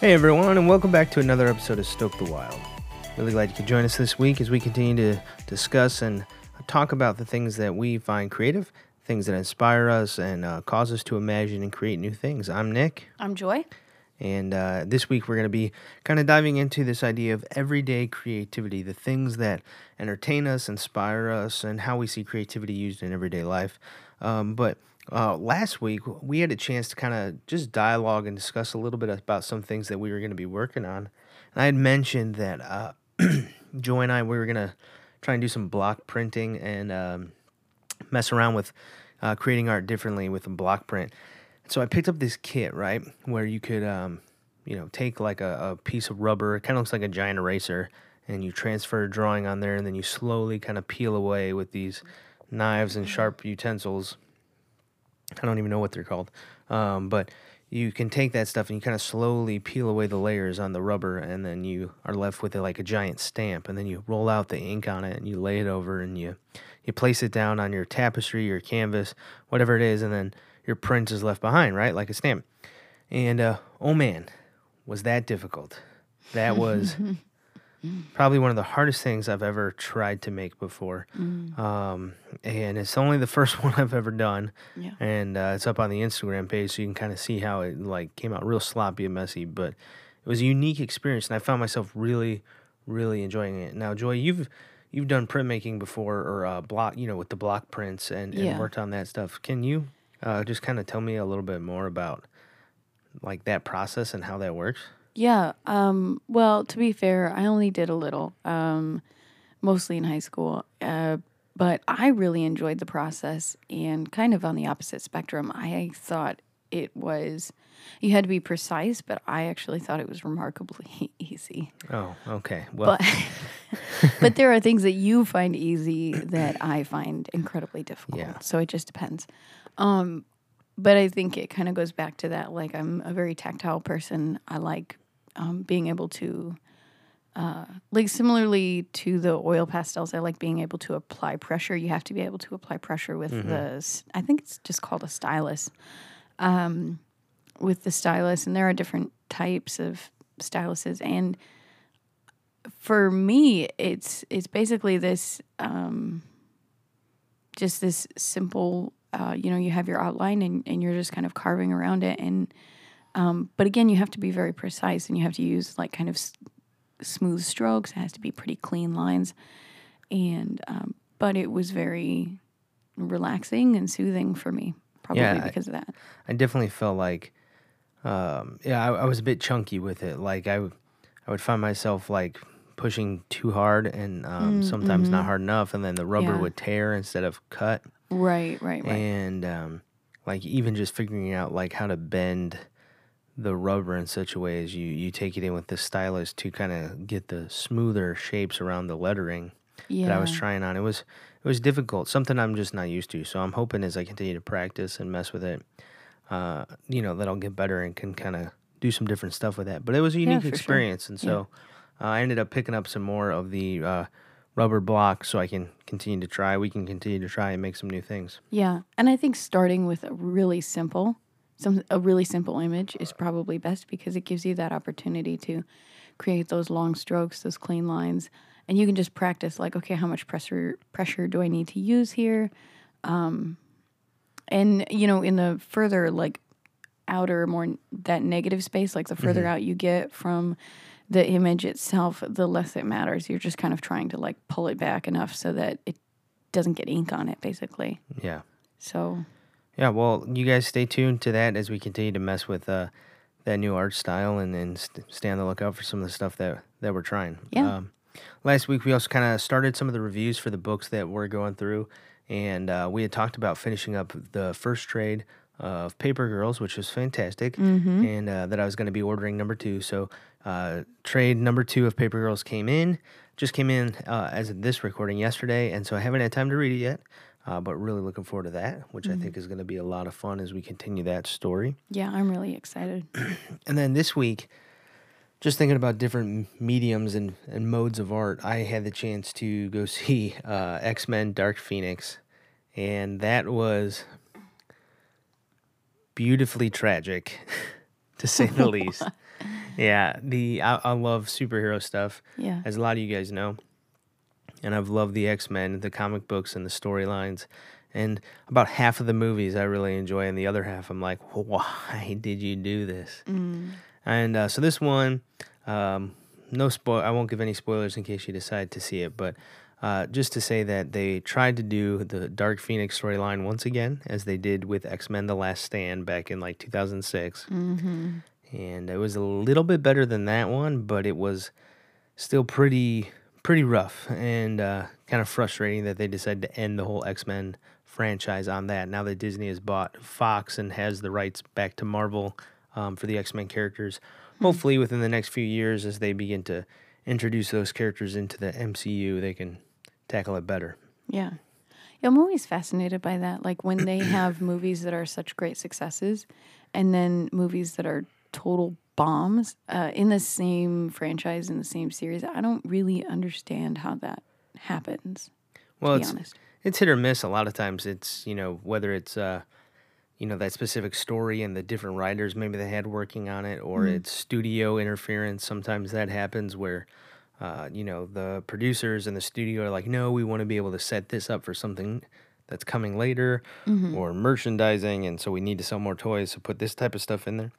Hey everyone, and welcome back to another episode of Stoke the Wild. Really glad you could join us this week as we continue to discuss and talk about the things that we find creative, things that inspire us, and uh, cause us to imagine and create new things. I'm Nick, I'm Joy. and uh, this week we're going to be kind of diving into this idea of everyday creativity, the things that entertain us, inspire us, and how we see creativity used in everyday life. Um, but uh, last week we had a chance to kind of just dialogue and discuss a little bit about some things that we were going to be working on. And I had mentioned that uh, Joy and I we were going to try and do some block printing and um, mess around with uh, creating art differently with a block print. So I picked up this kit, right, where you could, um, you know, take like a, a piece of rubber. It kind of looks like a giant eraser, and you transfer a drawing on there, and then you slowly kind of peel away with these knives and sharp utensils. I don't even know what they're called, um, but you can take that stuff and you kind of slowly peel away the layers on the rubber, and then you are left with it like a giant stamp. And then you roll out the ink on it, and you lay it over, and you you place it down on your tapestry your canvas, whatever it is, and then your print is left behind, right, like a stamp. And uh, oh man, was that difficult? That was probably one of the hardest things I've ever tried to make before. Um, and it's only the first one I've ever done. Yeah. And uh, it's up on the Instagram page, so you can kind of see how it like came out real sloppy and messy. But it was a unique experience, and I found myself really, really enjoying it. Now, Joy, you've you've done printmaking before, or uh, block, you know, with the block prints, and, and Yeah. worked on that stuff. Can you uh, just kind of tell me a little bit more about like that process and how that works? Yeah. Um, well, to be fair, I only did a little, um, mostly in high school. Uh, but I really enjoyed the process and kind of on the opposite spectrum. I thought it was, you had to be precise, but I actually thought it was remarkably easy. Oh, okay. Well, But, but there are things that you find easy that I find incredibly difficult. Yeah. So it just depends. Um, but I think it kind of goes back to that. Like I'm a very tactile person. I like um, being able to, uh, like similarly to the oil pastels. I like being able to apply pressure. You have to be able to apply pressure with the. I think it's just called a stylus. Um, with the stylus, and there are different types of styluses, and for me, it's it's basically this um, just this simple. Uh, you know, you have your outline and, and you're just kind of carving around it, and um, but again, you have to be very precise, and you have to use like kind of s- smooth strokes. It has to be pretty clean lines, and um, but it was very relaxing and soothing for me, probably Yeah, I- because of that. I definitely felt like, um, yeah, I, I was a bit chunky with it. Like I, w- I would find myself like pushing too hard and um, sometimes not hard enough, and then the rubber Mm, Yeah. would tear instead of cut. Right, right, right. And um, like even just figuring out like how to bend the rubber in such a way as you you take it in with the stylus to kind of get the smoother shapes around the lettering yeah, that I was trying on. It was it was difficult, something I'm just not used to. So I'm hoping as I continue to practice and mess with it, uh, you know, that I'll get better and can kind of do some different stuff with that. But it was a unique sure. experience, and so uh, I ended up picking up some more of the uh, rubber blocks so I can continue to try. We can continue to try and make some new things. Yeah, and I think starting with a really simple, some a really simple image is probably best because it gives you that opportunity to create those long strokes, those clean lines, and you can just practice like, okay, how much pressure pressure do I need to use here? Um, and you know, in the further like outer, more that negative space, like the further out you get from the image itself, the less it matters. You're just kind of trying to like pull it back enough so that it doesn't get ink on it, basically. Yeah. So Yeah, well, you guys stay tuned to that as we continue to mess with uh, that new art style and, and st- stay on the lookout for some of the stuff that, that we're trying. Yeah. Um, last week, we also kind of started some of the reviews for the books that we're going through, and uh, we had talked about finishing up the first trade of Paper Girls, which was fantastic, and uh, that I was going to be ordering number two. So, uh, trade number two of Paper Girls came in, just came in uh, as of this recording yesterday, and so I haven't had time to read it yet. Uh, but really looking forward to that, which I think is going to be a lot of fun as we continue that story. yeah, I'm really excited. And then this week, just thinking about different mediums and, and modes of art, I had the chance to go see uh, X Men Dark Phoenix, and that was beautifully tragic, to say the least. yeah, the I, I love superhero stuff, Yeah. as a lot of you guys know, and I've loved the X Men, the comic books, and the storylines. And about half of the movies I really enjoy, and the other half I'm like, why did you do this? Mm. And uh, so this one, um, no spoil. I won't give any spoilers in case you decide to see it, but uh, just to say that they tried to do the Dark Phoenix storyline once again, as they did with X Men: The Last Stand back in like 2006, Mm-hmm. and it was a little bit better than that one, but it was still pretty pretty rough and uh, kind of frustrating that they decided to end the whole X Men franchise on that. Now that Disney has bought Fox and has the rights back to Marvel um, for the X Men characters, hopefully within the next few years, as they begin to introduce those characters into the MCU, they can tackle it better. Yeah. Yeah, I'm always fascinated by that. Like when they have movies that are such great successes and then movies that are total bombs uh, in the same franchise, in the same series. I don't really understand how that happens, Well, to be it's honest. it's hit or miss. A lot of times, it's you know whether it's uh, you know that specific story and the different writers maybe they had working on it, or it's studio interference. Sometimes that happens where. Uh, you know the producers and the studio are like, no, we want to be able to set this up for something that's coming later, or merchandising, and so we need to sell more toys. So put this type of stuff in there,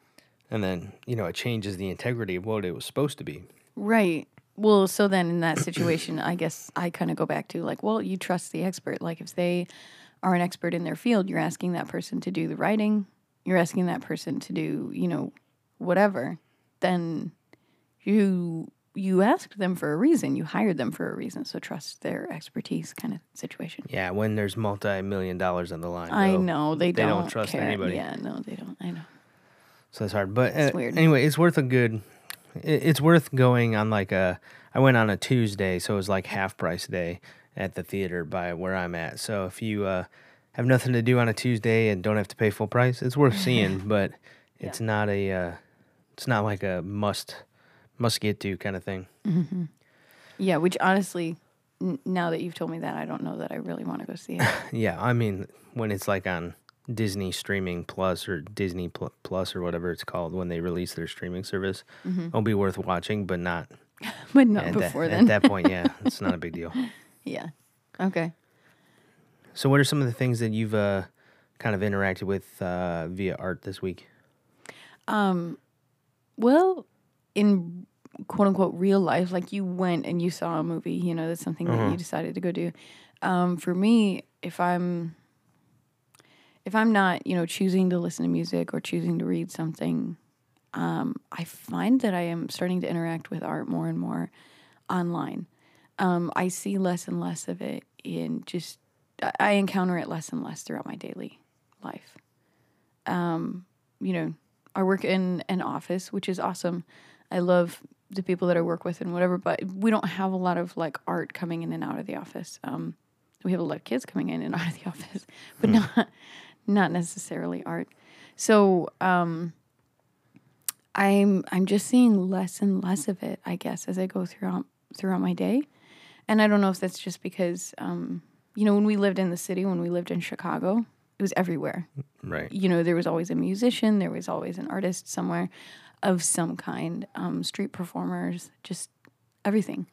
and then you know it changes the integrity of what it was supposed to be. Right. Well, so then in that situation, I guess I kind of go back to like, well, you trust the expert. Like if they are an expert in their field, you're asking that person to do the writing, you're asking that person to do, you know, whatever. Then you you asked them for a reason. You hired them for a reason. So trust their expertise kind of situation. Yeah, when there's multi-million dollars on the line. I know they, they don't, don't trust care. anybody. Yeah, no, they don't. I know. So it's hard, but It's uh, anyway, it's worth a good. it- It's worth going on like a. I went on a Tuesday, so it was like half price day at the theater by where I'm at. So if you uh, have nothing to do on a Tuesday and don't have to pay full price, it's worth seeing. but it's not a. Uh, it's not like a must must get to kind of thing. Yeah, which honestly, n- now that you've told me that, I don't know that I really want to go see it. Yeah, I mean when it's like on Disney Streaming Plus or Disney Pl- Plus or whatever it's called when they release their streaming service, it'll be worth watching, but not but not at, that- before at that point. Yeah, it's not a big deal. yeah. Okay. So, what are some of the things that you've uh, kind of interacted with uh, via art this week? Um, Well, in quote unquote real life, like you went and you saw a movie, you know, that's something that you decided to go do. Um, for me, if I'm if I'm not, you know, choosing to listen to music or choosing to read something, um, I find that I am starting to interact with art more and more online. Um, I see less and less of it in just I- encounter it less and less throughout my daily life. Um, you know, I work in an office, which is awesome. I love the people that I work with and whatever, but we don't have a lot of like art coming in and out of the office. Um, we have a lot of kids coming in and out of the office, but not not necessarily art. So um, I'm I'm just seeing less and less of it, I guess, as I go throughout throughout my day. And I don't know if that's just because um, you know when we lived in the city, when we lived in Chicago, it was everywhere Right. you know, there was always a musician, there was always an artist somewhere of some kind, um, street performers, just everything.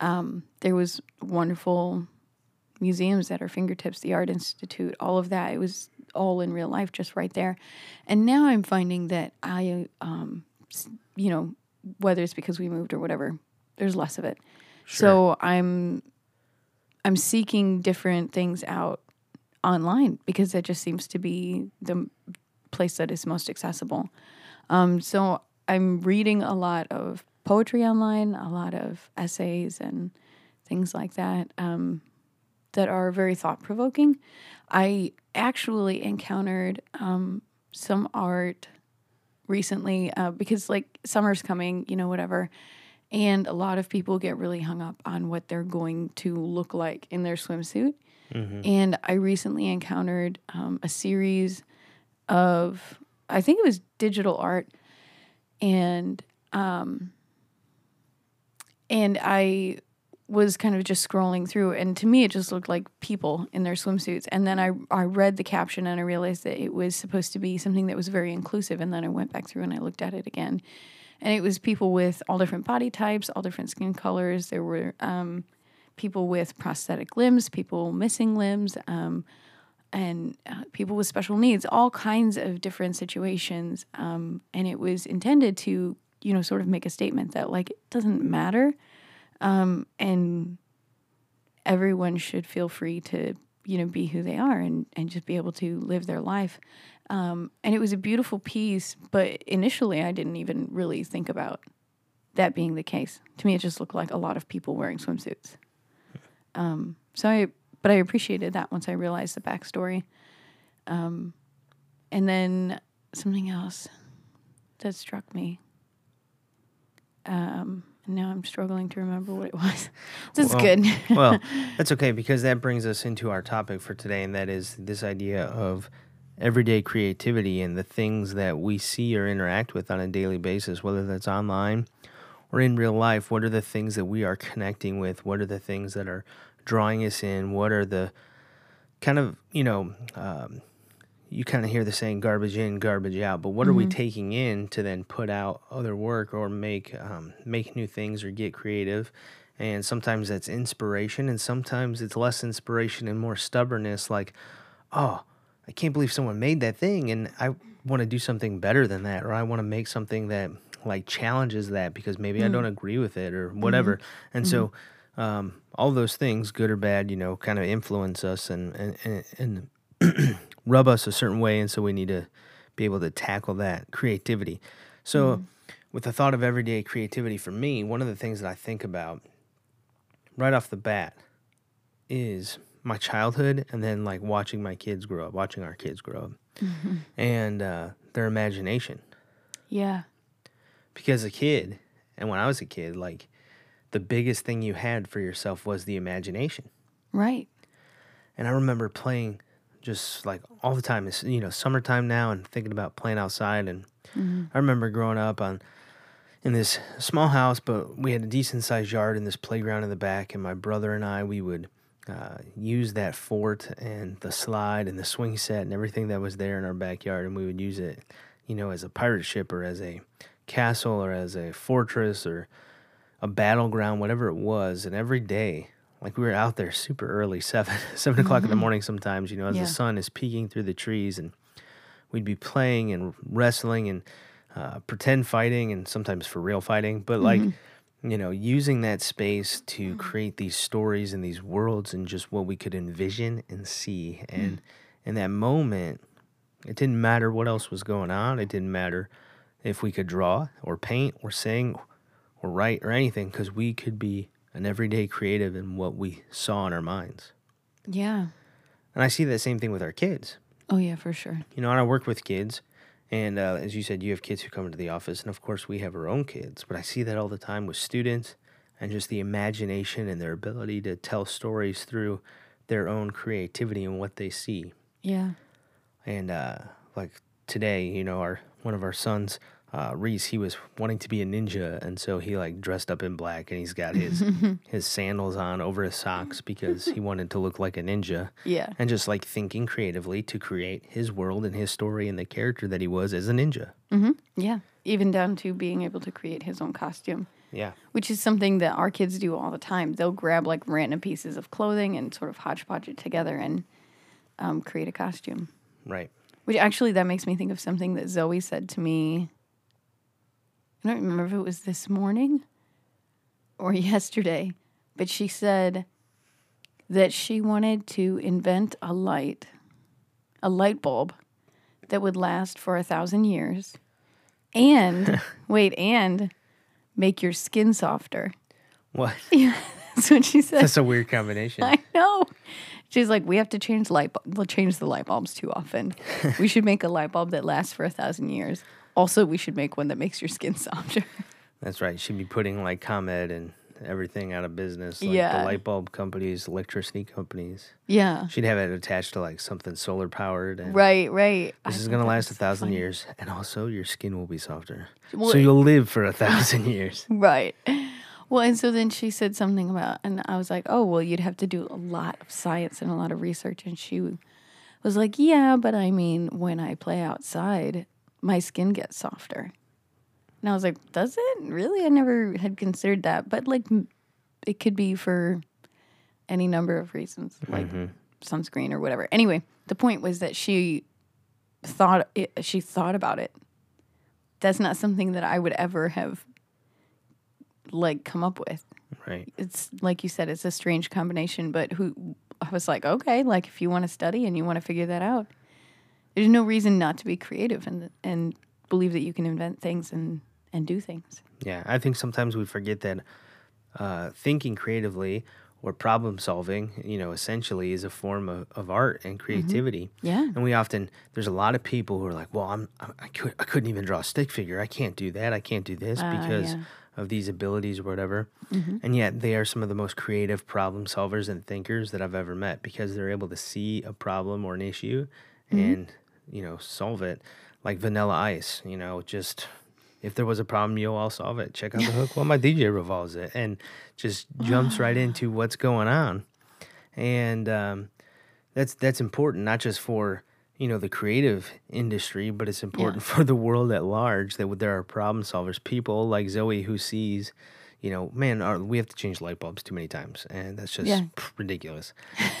Um, there was wonderful museums at our fingertips, the Art Institute, all of that. It was all in real life, just right there. And now I'm finding that I, um, you know, whether it's because we moved or whatever, there's less of it. Sure. So I'm, I'm seeking different things out online because that just seems to be the place that is most accessible. Um, so I'm reading a lot of poetry online, a lot of essays and things like that um, that are very thought provoking. I actually encountered um, some art recently uh, because like summer's coming, you know, whatever. And a lot of people get really hung up on what they're going to look like in their swimsuit. And I recently encountered um, a series of, I think it was digital art, and um, and I was kind of just scrolling through, and to me, it just looked like people in their swimsuits. And then I I read the caption and I realized that it was supposed to be something that was very inclusive. And then I went back through and I looked at it again, and it was people with all different body types, all different skin colors. There were um, people with prosthetic limbs, people missing limbs, um, and uh, people with special needs, all kinds of different situations. Um, and it was intended to, you know, sort of make a statement that like it doesn't matter, um, and everyone should feel free to you know be who they are and and just be able to live their life. Um, and it was a beautiful piece but initially i didn't even really think about that being the case. To me it just looked like a lot of people wearing swimsuits. Um, so i but i appreciated that once i realized the backstory. Um, and then something else that struck me. Um, now i'm struggling to remember what it was this is Well, good well, that's okay because that brings us into our topic for today, and that is this idea of everyday creativity and the things that we see or interact with on a daily basis, whether that's online or in real life. What are the things that we are connecting with? What are the things that are drawing us in? What are the kind of, you know, um, you kind of hear the saying garbage in, garbage out, but what are we taking in to then put out other work or make um, make new things or get creative? And sometimes that's inspiration, and sometimes it's less inspiration and more stubbornness. Like, oh, I can't believe someone made that thing, and I want to do something better than that, or I want to make something that like challenges that because maybe I don't agree with it or whatever. And so, um, all those things, good or bad, you know, kind of influence us and and and, and rub us a certain way, and so we need to be able to tackle that creativity. So, with the thought of everyday creativity for me, one of the things that I think about right off the bat is my childhood and then like watching my kids grow up, watching our kids grow up, and uh, their imagination. yeah Because a kid, and when I was a kid, like the biggest thing you had for yourself was the imagination. right And I remember playing just like all the time. It's you know summertime now, and thinking about playing outside. And I remember growing up on in this small house, but we had a decent sized yard and this playground in the back. And my brother and I, we would uh, use that fort and the slide and the swing set and everything that was there in our backyard, and we would use it, you know, as a pirate ship or as a castle or as a fortress or a battleground, whatever it was. And every day, like we were out there super early, seven seven o'clock in the mm-hmm. morning sometimes, you know, as Yeah. the sun is peeking through the trees, and we'd be playing and wrestling and uh, pretend fighting and sometimes for real fighting, but like. Mm-hmm. You know, using that space to mm. create these stories and these worlds and just what we could envision and see. And mm. in that moment, it didn't matter what else was going on. It didn't matter if we could draw or paint or sing or write or anything because we could be an everyday creative in what we saw in our minds. yeah And I see that same thing with our kids. oh yeah for sure You know, and I work with kids. And uh, as you said, you have kids who come into the office. And of course, we have our own kids. But I see that all the time with students and just the imagination and their ability to tell stories through their own creativity and what they see. yeah And uh, like today, you know, our one of our sons, uh, Reese, he was wanting to be a ninja, and so he like dressed up in black, and he's got his his sandals on over his socks because he wanted to look like a ninja, yeah and just like thinking creatively to create his world and his story and the character that he was as a ninja. Yeah, even down to being able to create his own costume, Yeah, which is something that our kids do all the time. They'll grab like random pieces of clothing and sort of hodgepodge it together and um, create a costume. right. Which actually, that makes me think of something that Zoe said to me. I don't remember if it was this morning or yesterday, but she said that she wanted to invent a light, a light bulb that would last for a thousand years and, wait, and make your skin softer. What? Yeah, that's what she said. That's a weird combination. I know. She's like, we have to change light bulb- we'll change the light bulbs too often. we should make a light bulb that lasts for a thousand years. Also, we should make one that makes your skin softer. That's right. She'd be putting like ComEd and everything out of business. Like Yeah. the light bulb companies, electricity companies. yeah. She'd have it attached to like something solar powered. And Right, right. I This is going to last a thousand funny. years. And also, your skin will be softer. Well, so you'll live for a thousand years. Right. Well, and so then she said something about, and I was like, oh, well, you'd have to do a lot of science and a lot of research. And she was like, yeah, but I mean, when I play outside, my skin gets softer. And I was like, does it really? I never had considered that, but like, it could be for any number of reasons, like mm-hmm. sunscreen or whatever. Anyway, the point was that she thought it, she thought about it. That's not something that I would ever have like come up with. Right. It's like you said, it's a strange combination, but who I was like, okay, like if you want to study and you want to figure that out, there's no reason not to be creative and and believe that you can invent things and and do things. Yeah, I think sometimes we forget that uh, thinking creatively or problem solving, you know, essentially is a form of, of art and creativity. Yeah. And we often there's a lot of people who are like, "Well, I'm I, could, I couldn't even draw a stick figure. I can't do that. I can't do this Ah, because yeah. of these abilities or whatever." And yet they are some of the most creative problem solvers and thinkers that I've ever met because they're able to see a problem or an issue and, you know, solve it like vanilla ice, you know, just if there was a problem, yo, I'll solve it. Check out the hook while my DJ revolves it and just jumps right into what's going on. And um, that's that's important, not just for you know the creative industry, but it's important for the world at large. That there are problem solvers, people like Zoe who sees, you know, man, our, we have to change light bulbs too many times, and that's just Yeah. ridiculous.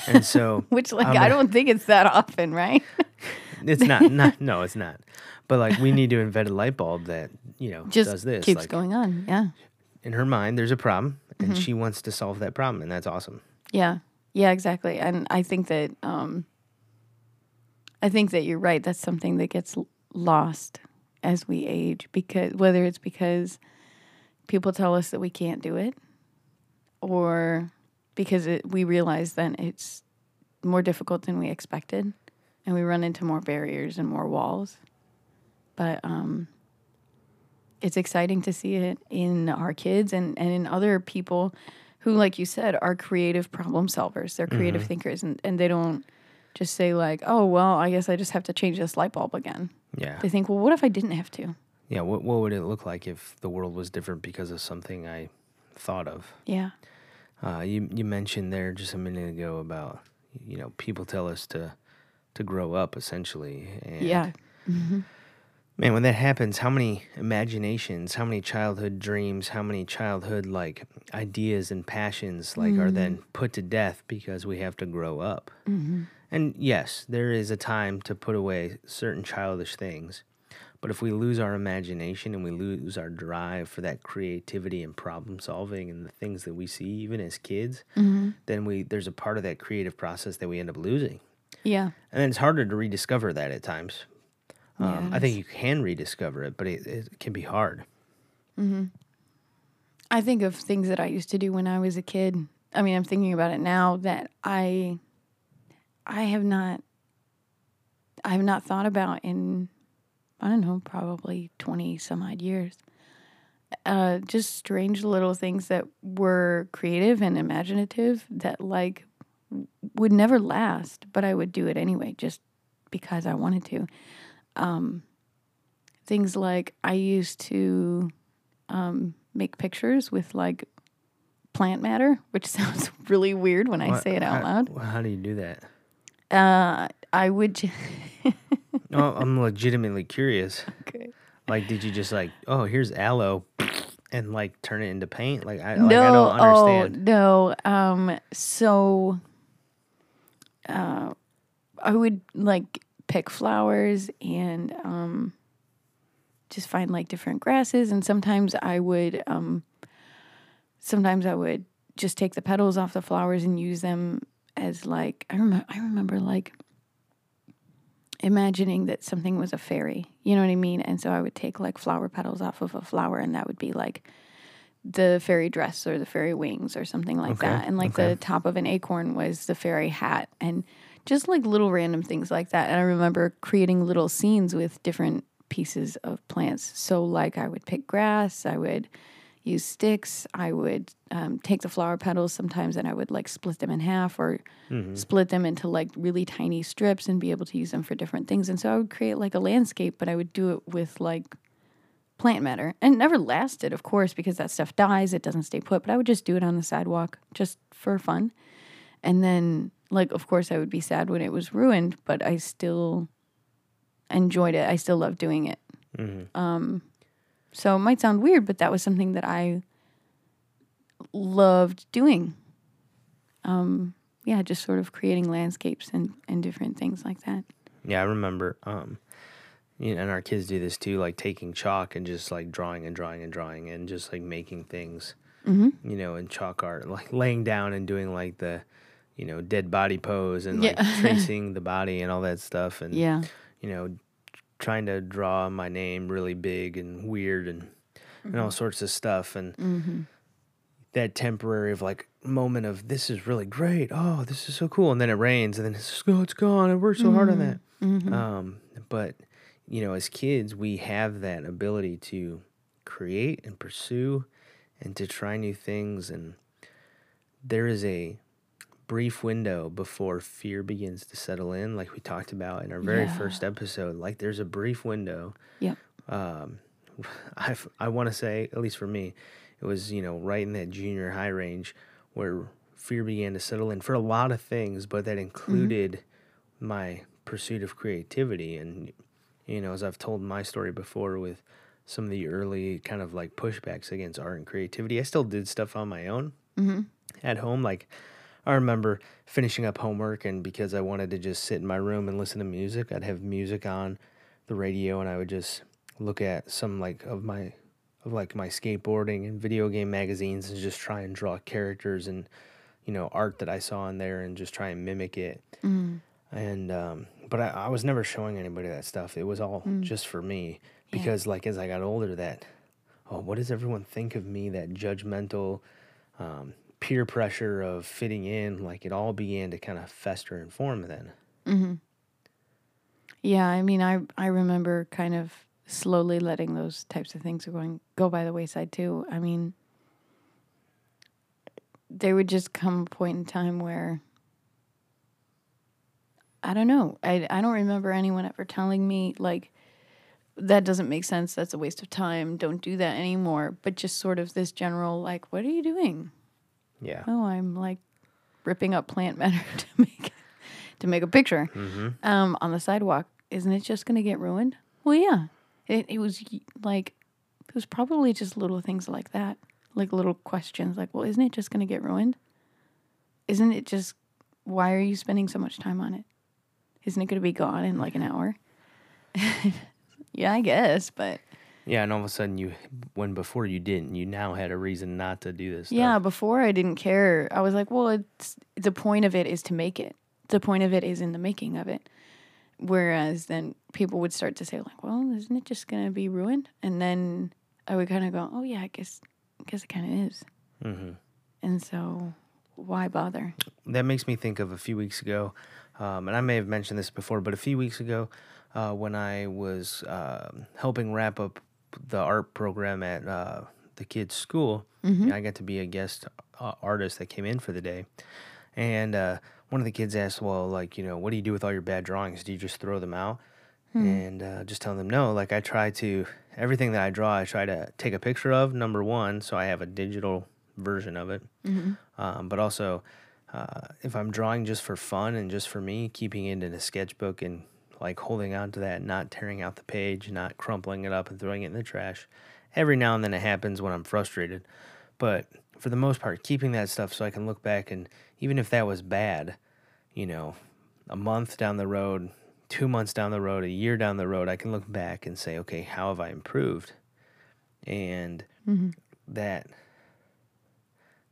And so Which like I'm I a- don't think it's that often, right? it's not, not, no, it's not. But like we need to invent a light bulb that you know Just does this. keeps like, going on. Yeah. in her mind, there's a problem, and Mm-hmm. she wants to solve that problem, and that's awesome. Yeah. Yeah, exactly. And I think that um I think that you're right. That's something that gets lost as we age because whether it's because people tell us that we can't do it or because it, we realize then it's more difficult than we expected and we run into more barriers and more walls. But um it's exciting to see it in our kids and, and in other people who, like you said, are creative problem solvers. They're creative thinkers and, and they don't just say like, oh well, I guess I just have to change this light bulb again. Yeah, They think, well, what if I didn't have to? yeah. What what would it look like if the world was different because of something I thought of? Yeah. Uh, you you mentioned there just a minute ago about you know people tell us to to grow up essentially. And Yeah. Mm-hmm. Man, when that happens, how many imaginations, how many childhood dreams, how many childhood like ideas and passions like are then mm. put to death because we have to grow up. Mm-hmm. And yes, there is a time to put away certain childish things. But if we lose our imagination and we lose our drive for that creativity and problem solving and the things that we see even as kids, mm-hmm. then we there's a part of that creative process that we end up losing. Yeah. And then it's harder to rediscover that at times. Um, I think you can rediscover it, but it, it can be hard. I think of things that I used to do when I was a kid. I mean, I'm thinking about it now that I I have not I have not thought about in I don't know, probably 20 some odd years. Uh just strange little things that were creative and imaginative that like would never last, but I would do it anyway just because I wanted to. Um things like I used to um, make pictures with like plant matter, which sounds really weird when I What- say it out how, loud. How do you do that? Uh, I would. j- No, I'm legitimately curious. okay. Like, did you just like, oh, here's aloe, and like turn it into paint? Like, I, like, no, I don't understand. oh no. Um, so, uh, I would like pick flowers and um, just find like different grasses, and sometimes I would um, sometimes I would just take the petals off the flowers and use them as like I remember. I remember like imagining that something was a fairy. You know what I mean? And so I would take like flower petals off of a flower, and that would be like the fairy dress or the fairy wings or something like Okay, that. And like okay. the top of an acorn was the fairy hat, and just like little random things like that. And I remember creating little scenes with different pieces of plants. So like I would pick grass, I would use sticks, I would um, take the flower petals sometimes, and I would like split them in half or split them into like really tiny strips and be able to use them for different things. And so I would create like a landscape, but I would do it with like plant matter. And it never lasted, of course, because that stuff dies, it doesn't stay put, but I would just do it on the sidewalk just for fun. And then, like, of course, I would be sad when it was ruined, but I still enjoyed it. I still love doing it. Um, So it might sound weird, but that was something that I loved doing. Um, yeah, just sort of creating landscapes and, and different things like that. Yeah, I remember. Um, you know, and our kids do this too, like taking chalk and just like drawing and drawing and drawing and just like making things, Mm-hmm. you know, in chalk art, like laying down and doing like the, you know, dead body pose and like Yeah. tracing the body and all that stuff. And, Yeah. you know, trying to draw my name really big and weird and, and all sorts of stuff. And Mm-hmm. that temporary of like moment of this is really great. Oh, this is so cool. And then it rains and then it's oh, it's gone. I worked so hard on that. Mm-hmm. Um, but you know, as kids, we have that ability to create and pursue and to try new things. And there is a brief window before fear begins to settle in, like we talked about in our very Yeah. first episode. Like there's a brief window. Yep. Um, I I want to say, at least for me, it was you know right in that junior high range where fear began to settle in for a lot of things, but that included my pursuit of creativity. And, you know, as I've told my story before with some of the early kind of like pushbacks against art and creativity, I still did stuff on my own Mm-hmm. at home. Like, I remember finishing up homework, and because I wanted to just sit in my room and listen to music, I'd have music on the radio, and I would just look at some like of my of like my skateboarding and video game magazines and just try and draw characters and you know art that I saw in there and just try and mimic it. Mm-hmm. And um, but I, I was never showing anybody that stuff. It was all just for me Yeah. because like as I got older, that oh, what does everyone think of me? That judgmental um, peer pressure of fitting in, like it all began to kind of fester and form then. Mm-hmm. Yeah, I mean, I I remember kind of slowly letting those types of things going go by the wayside too. I mean, there would just come a point in time where I don't know. I I don't remember anyone ever telling me like that doesn't make sense. That's a waste of time. Don't do that anymore. But just sort of this general like, what are you doing? Yeah. Oh, I'm like ripping up plant matter to make to make a picture Mm-hmm. um, on the sidewalk. Isn't it just going to get ruined? Well, yeah. It it was like it was probably just little things like that, like little questions, like, well, isn't it just going to get ruined? Isn't it just? Why are you spending so much time on it? Isn't it going to be gone in like an hour? yeah, I guess, but Yeah, and all of a sudden you, when before you didn't, you now had a reason not to do this. Stuff. Yeah, before I didn't care. I was like, well, it's the point of it is to make it. The point of it is in the making of it. Whereas then people would start to say like, well, isn't it just gonna be ruined? And then I would kind of go, oh yeah, I guess, I guess it kind of is. hmm And so, why bother? that makes me think of a few weeks ago, um, and I may have mentioned this before, but a few weeks ago, uh, when I was um helping wrap up the art program at uh, the kids' school, I got to be a guest uh, artist that came in for the day, and uh, one of the kids asked, "Well, like you know, what do you do with all your bad drawings? Do you just throw them out?" And uh, just telling them no. Like I try to everything that I draw, I try to take a picture of number one, so I have a digital version of it um, but also uh, if I'm drawing just for fun and just for me, keeping it in a sketchbook and like holding on to that, not tearing out the page, not crumpling it up and throwing it in the trash. Every now and then it happens when I'm frustrated, but for the most part, keeping that stuff so I can look back and even if that was bad, you know, a month down the road, two months down the road, a year down the road, I can look back and say, okay, how have I improved? And that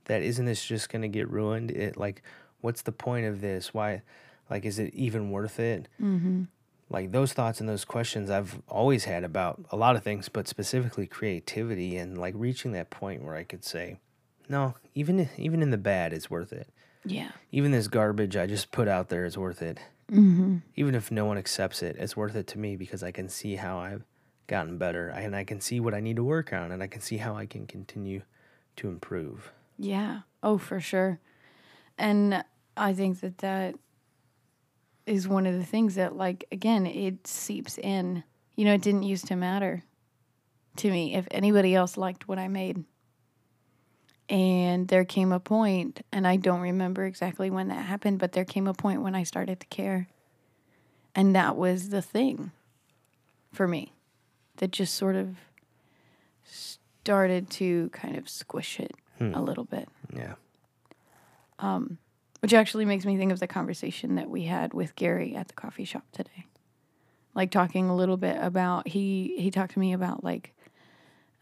that isn't this just going to get ruined it like what's the point of this why like is it even worth it Mm-hmm. like those thoughts and those questions i've always had about a lot of things but specifically creativity and like reaching that point where i could say no even even in the bad it's worth it Yeah. even this garbage i just put out there is worth it Mm-hmm. even if no one accepts it it's worth it to me because i can see how i've gotten better and i can see what i need to work on and i can see how i can continue to improve Yeah. Oh, for sure. And I think that that is one of the things that, like, again, it seeps in. You know, it didn't used to matter to me if anybody else liked what I made. And there came a point, and I don't remember exactly when that happened, but there came a point when I started to care. And that was the thing for me that just sort of started to kind of squish it Hmm. a little bit. Yeah. Which actually makes me think of the conversation that we had with Gary at the coffee shop today. Like talking a little bit about he he talked to me about like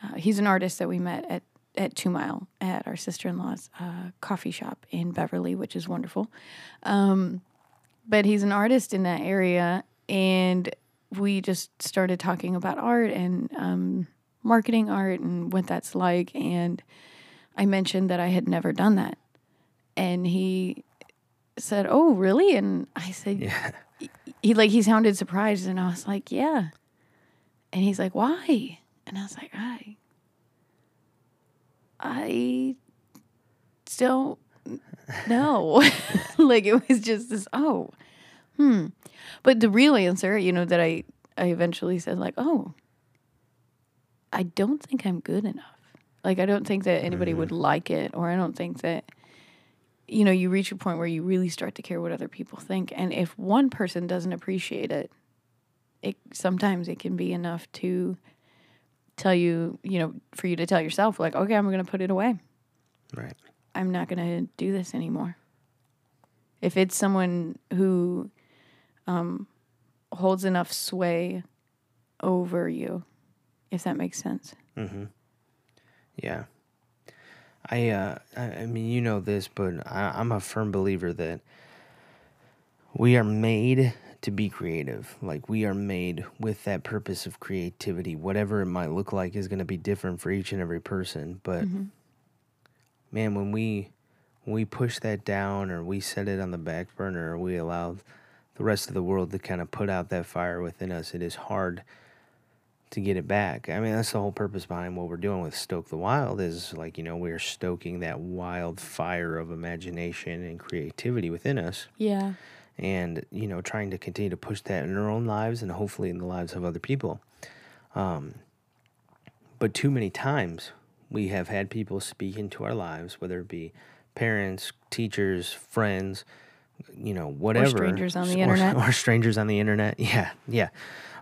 uh, he's an artist that we met at at Two Mile at our sister in law's uh, coffee shop in Beverly, which is wonderful. Um, but he's an artist in that area, and we just started talking about art and um, marketing art and what that's like. And I mentioned that I had never done that, and he said, "Oh, really?" And I said, Yeah. he like he sounded surprised and I was like, "Yeah." And he's like, "Why?" And I was like, "I I don't know." like it was just this, "Oh. Hmm." But the real answer, you know, that I I eventually said like, "Oh, I don't think I'm good enough." Like I don't think that anybody would like it or I don't think that you know, you reach a point where you really start to care what other people think. And if one person doesn't appreciate it, it sometimes it can be enough to tell you, you know, for you to tell yourself, like, okay, I'm going to put it away. Right. I'm not going to do this anymore. If it's someone who um, holds enough sway over you, if that makes sense. Yeah. I uh I, I mean you know this, but I, I'm a firm believer that we are made to be creative. Like we are made with that purpose of creativity. Whatever it might look like is gonna be different for each and every person. But man, when we when we push that down or we set it on the back burner or we allow the rest of the world to kind of put out that fire within us, it is hard to get it back. I mean, that's the whole purpose behind what we're doing with Stoke the Wild is like, you know, we're stoking that wild fire of imagination and creativity within us Yeah. and, you know, trying to continue to push that in our own lives and hopefully in the lives of other people. Um, but too many times we have had people speak into our lives, whether it be parents, teachers, friends, you know, whatever. Or strangers on the or- internet. Or strangers on the internet. Yeah, yeah.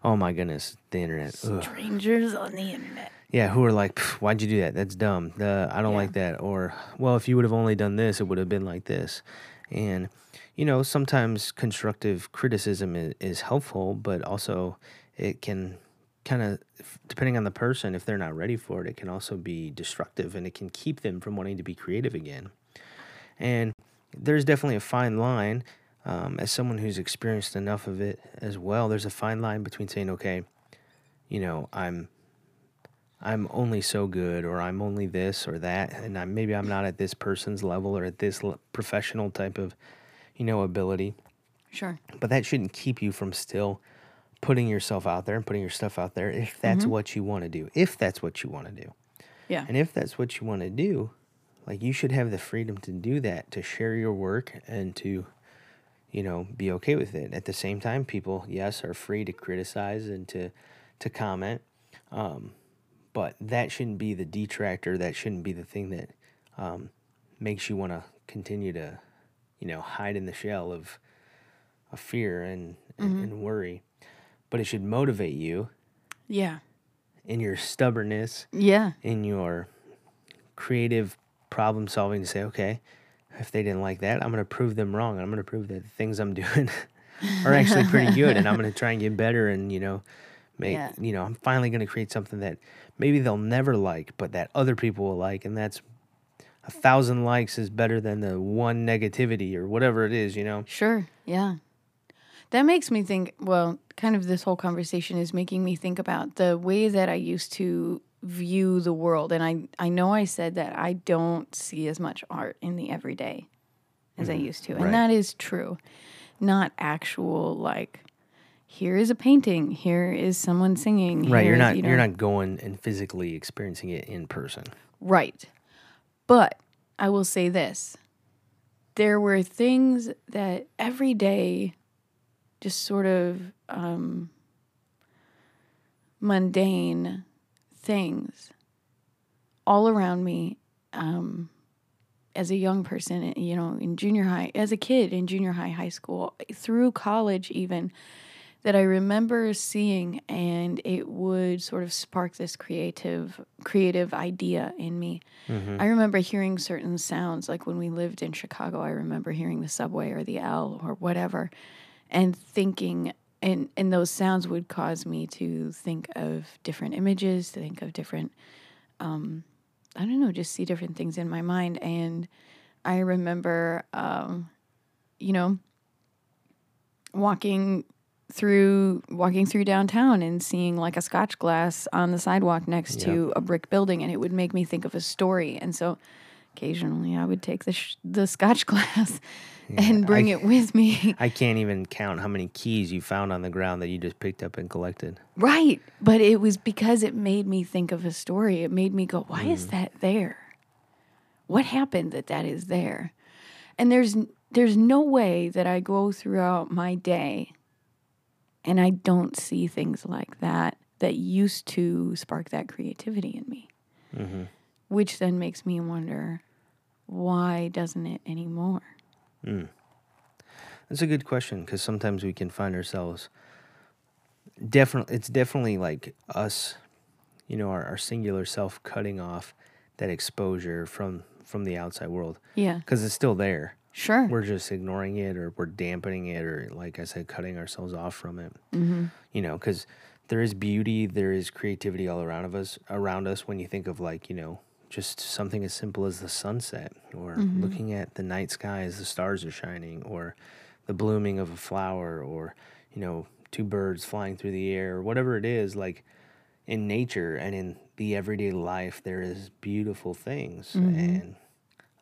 Oh my goodness, the internet. Ugh. Strangers on the internet. Yeah, who are like, why'd you do that? That's dumb. Uh, I don't Yeah. like that. Or, well, if you would have only done this, it would have been like this. And, you know, sometimes constructive criticism is, is helpful, but also it can kind of, depending on the person, if they're not ready for it, it can also be destructive and it can keep them from wanting to be creative again. And there's definitely a fine line. Um, as someone who's experienced enough of it as well, there's a fine line between saying, okay, you know, I'm I'm only so good or I'm only this or that and I'm maybe I'm not at this person's level or at this l- professional type of you know ability Sure. but that shouldn't keep you from still putting yourself out there and putting your stuff out there if that's what you want to do if that's what you want to do Yeah. and if that's what you want to do like you should have the freedom to do that to share your work and to you know be okay with it at the same time people yes are free to criticize and to to comment um, but that shouldn't be the detractor that shouldn't be the thing that um, makes you want to continue to you know hide in the shell of of fear and, and, and worry but it should motivate you Yeah. in your stubbornness Yeah. in your creative problem solving to say, okay, if they didn't like that, I'm going to prove them wrong. I'm going to prove that the things I'm doing are actually pretty good, and I'm going to try and get better. And you know, make Yeah. you know, I'm finally going to create something that maybe they'll never like, but that other people will like, and that's a thousand likes is better than the one negativity or whatever it is. You know, Sure. Yeah. That makes me think, well, kind of this whole conversation is making me think about the way that I used to view the world. And I, I know I said that I don't see as much art in the everyday as I used to. And right. that is true. Not actual, like, here is a painting, here is someone singing. right? You're not you are not going and physically experiencing it in person. Right. But I will say this there were things that every day just sort of um, mundane things all around me um, as a young person, you know, in junior high, as a kid in junior high, high school, through college, even that I remember seeing, and it would sort of spark this creative creative idea in me. I remember hearing certain sounds, like when we lived in Chicago. I remember hearing the subway or the L or whatever, and thinking, and and those sounds would cause me to think of different images, to think of different, um, I don't know, just see different things in my mind. And I remember, um, you know, walking through walking through downtown and seeing like a scotch glass on the sidewalk next to a brick building and it would make me think of a story and so occasionally i would take the sh- the scotch glass and bring I- it with me I can't even count how many keys you found on the ground that you just picked up and collected. right but it was because it made me think of a story it made me go why is mm. that there what happened that that is there and there's there's no way that i go throughout my day and I don't see things like that that used to spark that creativity in me. Mm-hmm. Which then makes me wonder why doesn't it anymore? That's a good question because sometimes we can find ourselves definitely. It's definitely like us, you know, our, our singular self cutting off that exposure from from the outside world Yeah, because it's still there. sure. We're just ignoring it or we're dampening it or, like I said, cutting ourselves off from it. Mm-hmm. You know, because there is beauty, there is creativity all around of us. Around us, when you think of like you know just something as simple as the sunset or Mm-hmm. looking at the night sky as the stars are shining or the blooming of a flower or you know two birds flying through the air or whatever it is like in nature and in the everyday life there is beautiful things and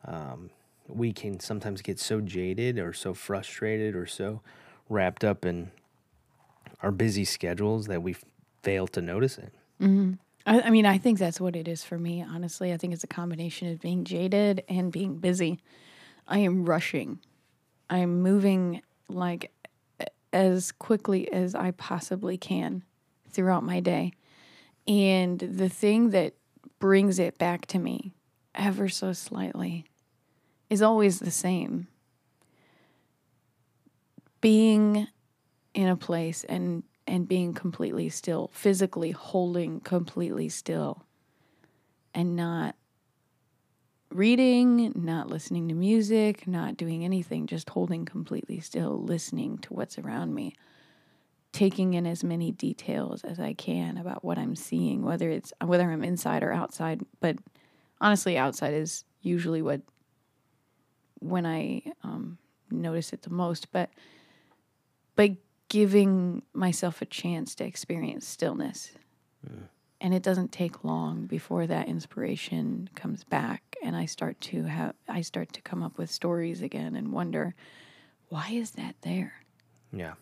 um, we can sometimes get so jaded or so frustrated or so wrapped up in our busy schedules that we fail to notice it I, I mean, I think that's what it is for me, honestly. I think it's a combination of being jaded and being busy. I am rushing. I'm moving like as quickly as I possibly can throughout my day. And the thing that brings it back to me ever so slightly is always the same. Being in a place and and being completely still, physically holding completely still and not reading, not listening to music, not doing anything, just holding completely still, listening to what's around me, taking in as many details as I can about what I'm seeing, whether it's whether I'm inside or outside, but honestly outside is usually what when I um, notice it the most, but but giving myself a chance to experience stillness. And it doesn't take long before that inspiration comes back and I start to have I start to come up with stories again and wonder why is that there? Yeah.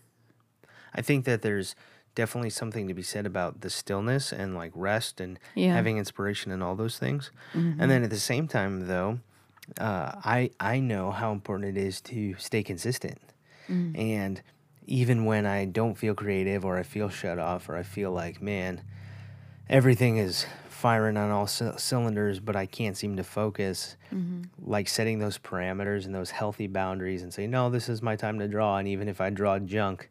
I think that there's definitely something to be said about the stillness and like rest and Yeah. having inspiration and all those things. And then at the same time though, uh, I I know how important it is to stay consistent. And even when I don't feel creative or I feel shut off or I feel like, man, everything is firing on all c- cylinders, but I can't seem to focus. Mm-hmm. Like setting those parameters and those healthy boundaries and say, no, this is my time to draw. And even if I draw junk,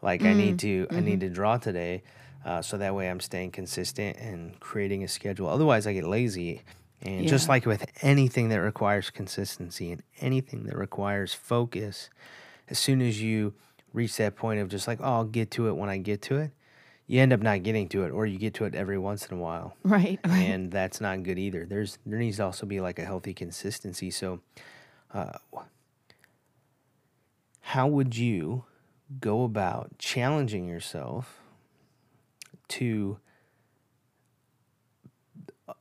like I need mm, to, I need mm-hmm. to draw today. Uh, so that way I'm staying consistent and creating a schedule. Otherwise, I get lazy. And just like with anything that requires consistency and anything that requires focus, as soon as you reach that point of just like, oh, I'll get to it when I get to it, you end up not getting to it, or you get to it every once in a while, Right. right. and that's not good either. There's there needs to also be like a healthy consistency. So, uh, how would you go about challenging yourself to,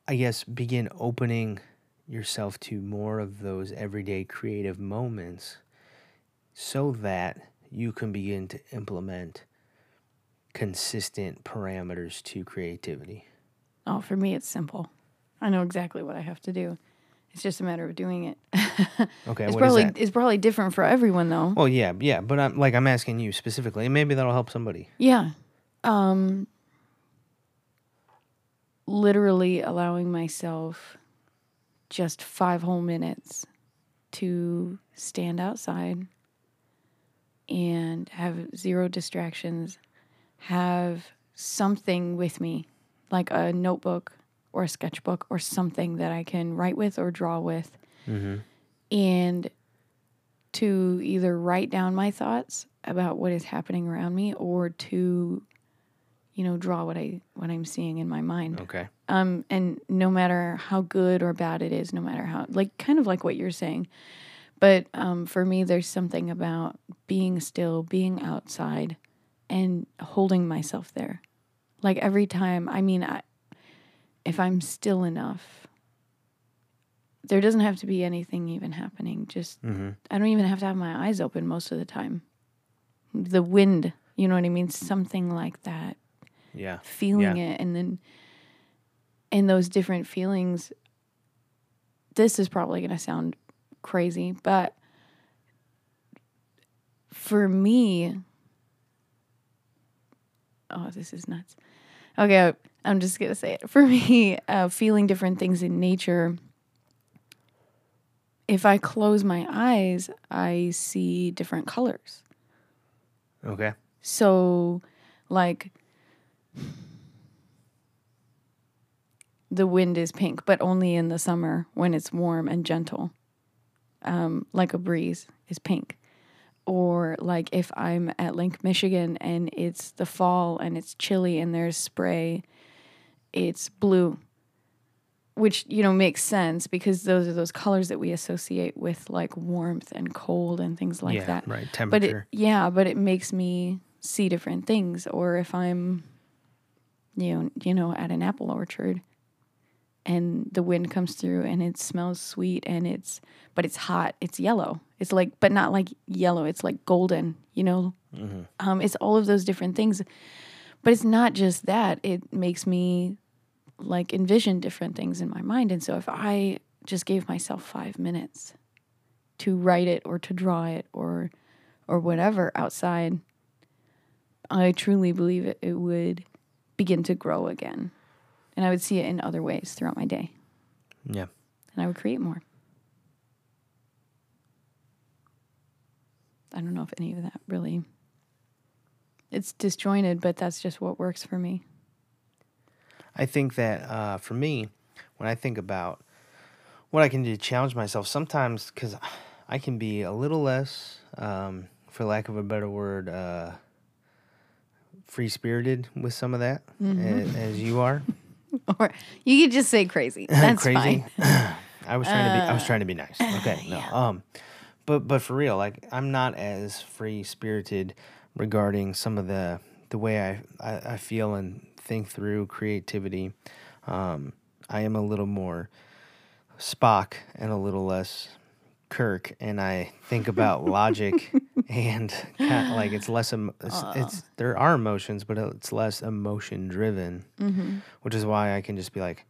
I guess, begin opening yourself to more of those everyday creative moments so that you can begin to implement consistent parameters to creativity. Oh, for me it's simple. I know exactly what I have to do. It's just a matter of doing it. Okay, it's what is probably that? it's probably different for everyone though. Well, yeah, yeah, but I'm like I'm asking you specifically, and maybe that'll help somebody. Yeah. Um literally allowing myself just 5 whole minutes to stand outside and have zero distractions, have something with me, like a notebook or a sketchbook or something that I can write with or draw with. And to either write down my thoughts about what is happening around me or to you know draw what I what I'm seeing in my mind. Okay. Um and no matter how good or bad it is, no matter how like kind of like what you're saying. But um for me there's something about being still, being outside and holding myself there. Like every time, I mean I if I'm still enough there doesn't have to be anything even happening. Just I don't even have to have my eyes open most of the time. The wind, you know what I mean? Something like that. Yeah. Feeling Yeah. it and then and those different feelings this is probably going to sound crazy, but for me oh, this is nuts. Okay, I'm just to say it. For me, uh, feeling different things in nature if I close my eyes, I see different colors. Okay. So, like, the wind is pink, but only in the summer when it's warm and gentle. Um, like a breeze is pink. Or, like, if I'm at Lake Michigan and it's the fall and it's chilly and there's spray, it's blue which you know makes sense because those are those colors that we associate with like warmth and cold and things like yeah. that. Right. Temperature. But it, yeah, but it makes me see different things. Or if I'm, you know, you know, at an apple orchard, and the wind comes through and it smells sweet and it's, but it's hot. It's yellow. It's like, but not like yellow. It's like golden. You know, um, it's all of those different things. But it's not just that. It makes me like envision different things in my mind. And so if I just gave myself five minutes to write it or to draw it or or whatever outside, I truly believe it, it would begin to grow again. And I would see it in other ways throughout my day. yeah. And I would create more. I don't know if any of that really it's disjointed, but that's just what works for me. I think that uh, for me, when I think about what I can do to challenge myself, sometimes because I can be a little less, um, for lack of a better word, uh, free spirited with some of that, a- as, you are. Or you could just say crazy. That's Crazy. fine. I was trying to be. I was trying to be nice. Okay. No. Um, but but for real, like I'm not as free spirited regarding some of the the way I, I I feel and think through creativity. Um, I am a little more Spock and a little less Kirk, and I think about logic and kind like it's less. Em- it's, it's there are emotions, but it's less emotion driven, mm-hmm. which is why I can just be like,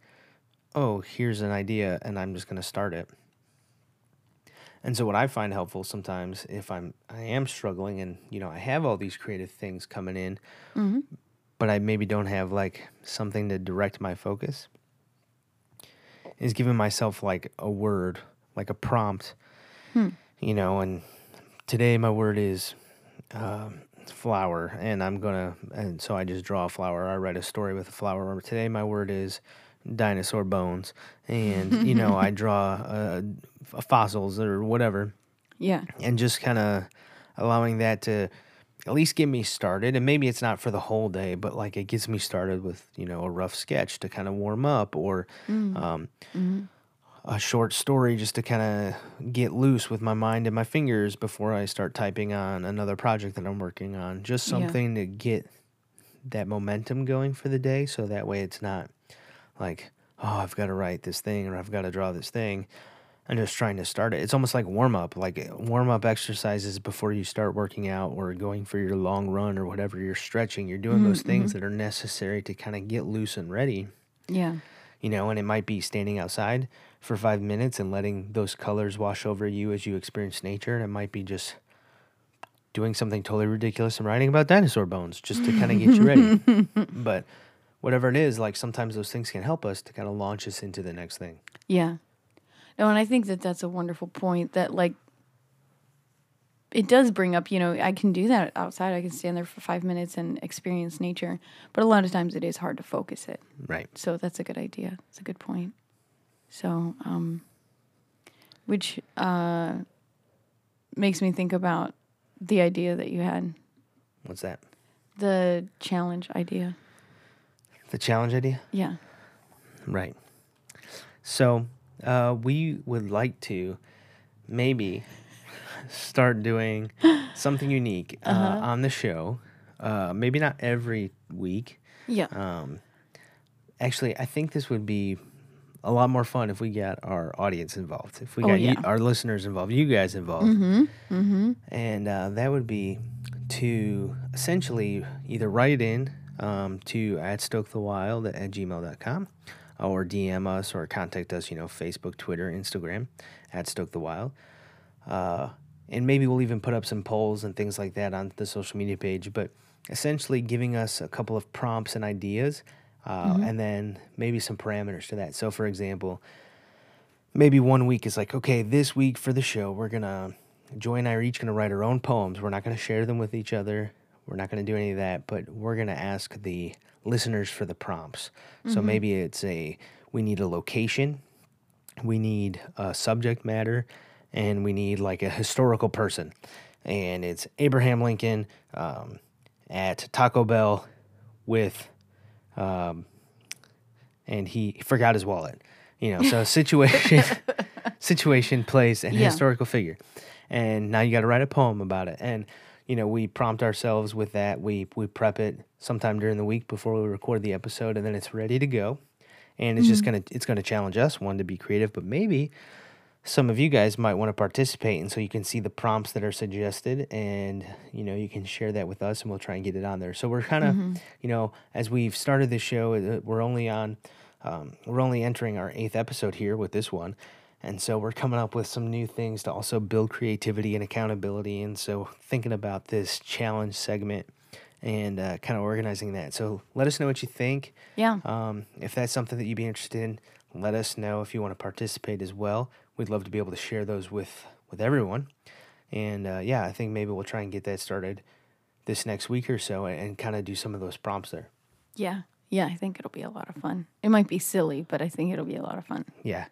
oh, here's an idea, and I'm just gonna start it. And so what I find helpful sometimes if I'm I am struggling and you know I have all these creative things coming in, mm-hmm. but I maybe don't have like something to direct my focus, is giving myself like a word, like a prompt, hmm. you know. And today my word is um, flower, and I'm gonna and so I just draw a flower. I write a story with a flower. Today my word is dinosaur bones, and you know I draw uh, fossils or whatever Yeah. and just kind of allowing that to at least get me started and maybe it's not for the whole day but like it gets me started with you know a rough sketch to kind of warm up or um, a short story just to kind of get loose with my mind and my fingers before i start typing on another project that i'm working on just Yeah. something to get that momentum going for the day so that way it's not like oh i've got to write this thing or i've got to draw this thing I'm just trying to start it. It's almost like warm up, like eh, warm up exercises before you start working out or going for your long run or whatever. You're stretching, you're doing those mm-hmm. things that are necessary to kind of get loose and ready, Yeah. you know. And it might be standing outside for five minutes and letting those colors wash over you as you experience nature. And it might be just doing something totally ridiculous and writing about dinosaur bones just to kind of get you ready. but whatever it is, like sometimes those things can help us to kind of launch us into the next thing. Yeah. No, and I think that that's a wonderful point that like it does bring up, you know, I can do that outside. I can stand there for five minutes and experience nature. But a lot of times it is hard to focus it. Right. So that's a good idea. It's a good point. So, um, which uh, makes me think about the idea that you had, What's that? the challenge idea. The challenge idea? Yeah. Right. So, uh, we would like to maybe start doing something unique uh, Uh-huh. on the show. Uh, maybe not every week. Yeah. Um, actually, I think this would be a lot more fun if we got our audience involved. If we Oh, got you, our listeners involved, you guys involved. mm-hmm. Mm-hmm. And uh, that would be to essentially either write in um, to at stoke the wild at gmail.com or DM us or contact us, you know, Facebook, Twitter, Instagram at stoke the wild. Uh, and maybe we'll even put up some polls and things like that on the social media page. But essentially, giving us a couple of prompts and ideas, uh, and then maybe some parameters to that. So, for example, maybe one week is like, okay, this week for the show, we're gonna Joy and I are each gonna write our own poems. We're not gonna share them with each other. We're not gonna do any of that, but we're gonna ask the listeners for the prompts. So maybe it's a we need a location, we need a subject matter, and we need like a historical person. And it's Abraham Lincoln um, at Taco Bell with um, and he forgot his wallet. You know, so situation, situation, place, and Yeah. historical figure. And now you got to write a poem about it. And you know, we prompt ourselves with that. We we prep it sometime during the week before we record the episode, and then it's ready to go. And it's just gonna it's gonna challenge us one to be creative, but maybe some of you guys might want to participate and so you can see the prompts that are suggested and you know you can share that with us and we'll try and get it on there so we're kind of you know as we've started this show uh, we're only on um, we're only entering our eighth episode here with this one and so we're coming up with some new things to also build creativity and accountability and so thinking about this challenge segment and uh, kind of organizing that so let us know what you think Yeah. um, if that's something that you'd be interested in, let us know if you want to participate as well. We'd love to be able to share those with with everyone. And uh, yeah, I think maybe we'll try and get that started this next week or so, and, and kind of do some of those prompts there. Yeah. Yeah. I think it'll be a lot of fun. It might be silly, but I think it'll be a lot of fun. Yeah,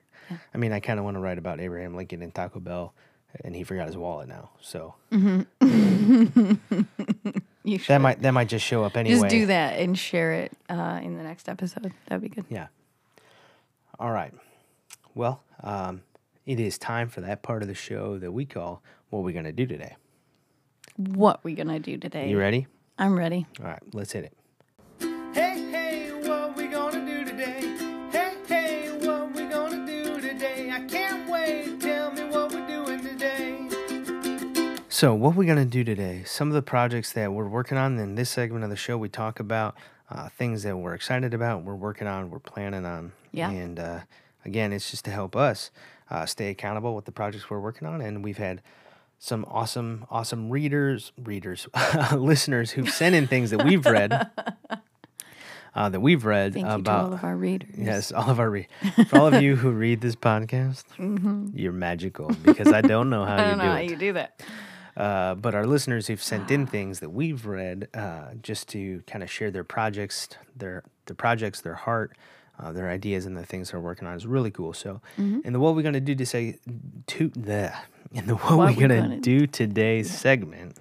I mean, I kind of want to write about Abraham Lincoln and Taco Bell, and he forgot his wallet now, so You should that might that might just show up anyway. just do that and share it uh, in the next episode. That'd be good. Yeah. All right. Well, um, it is time for that part of the show that we call "What We're Gonna Do Today." What we gonna do today? You ready? I'm ready. All right, let's hit it. Hey, hey, what we gonna do today? Hey, hey, what we gonna do today? I can't wait. Tell me what we're doing today. So, what we gonna do today? Some of the projects that we're working on in this segment of the show, we talk about uh, things that we're excited about, we're working on, we're planning on. Yeah. And uh, again, it's just to help us uh, stay accountable with the projects we're working on, and we've had some awesome, awesome readers, readers, listeners who've sent in things that we've read, uh, that we've read Thank you to about. all of our readers. yes, all of our re- for all of you who read this podcast, you're magical because I don't know how Mm-hmm. I you don't know do how it. you do that. Uh, but our listeners who've sent in things that we've read, uh, just to kind of share their projects, their their projects, their heart, uh, their ideas, and the things they're working on is really cool. So, and the what we're gonna do to say to the in the what, What we're gonna, gonna do today's segment,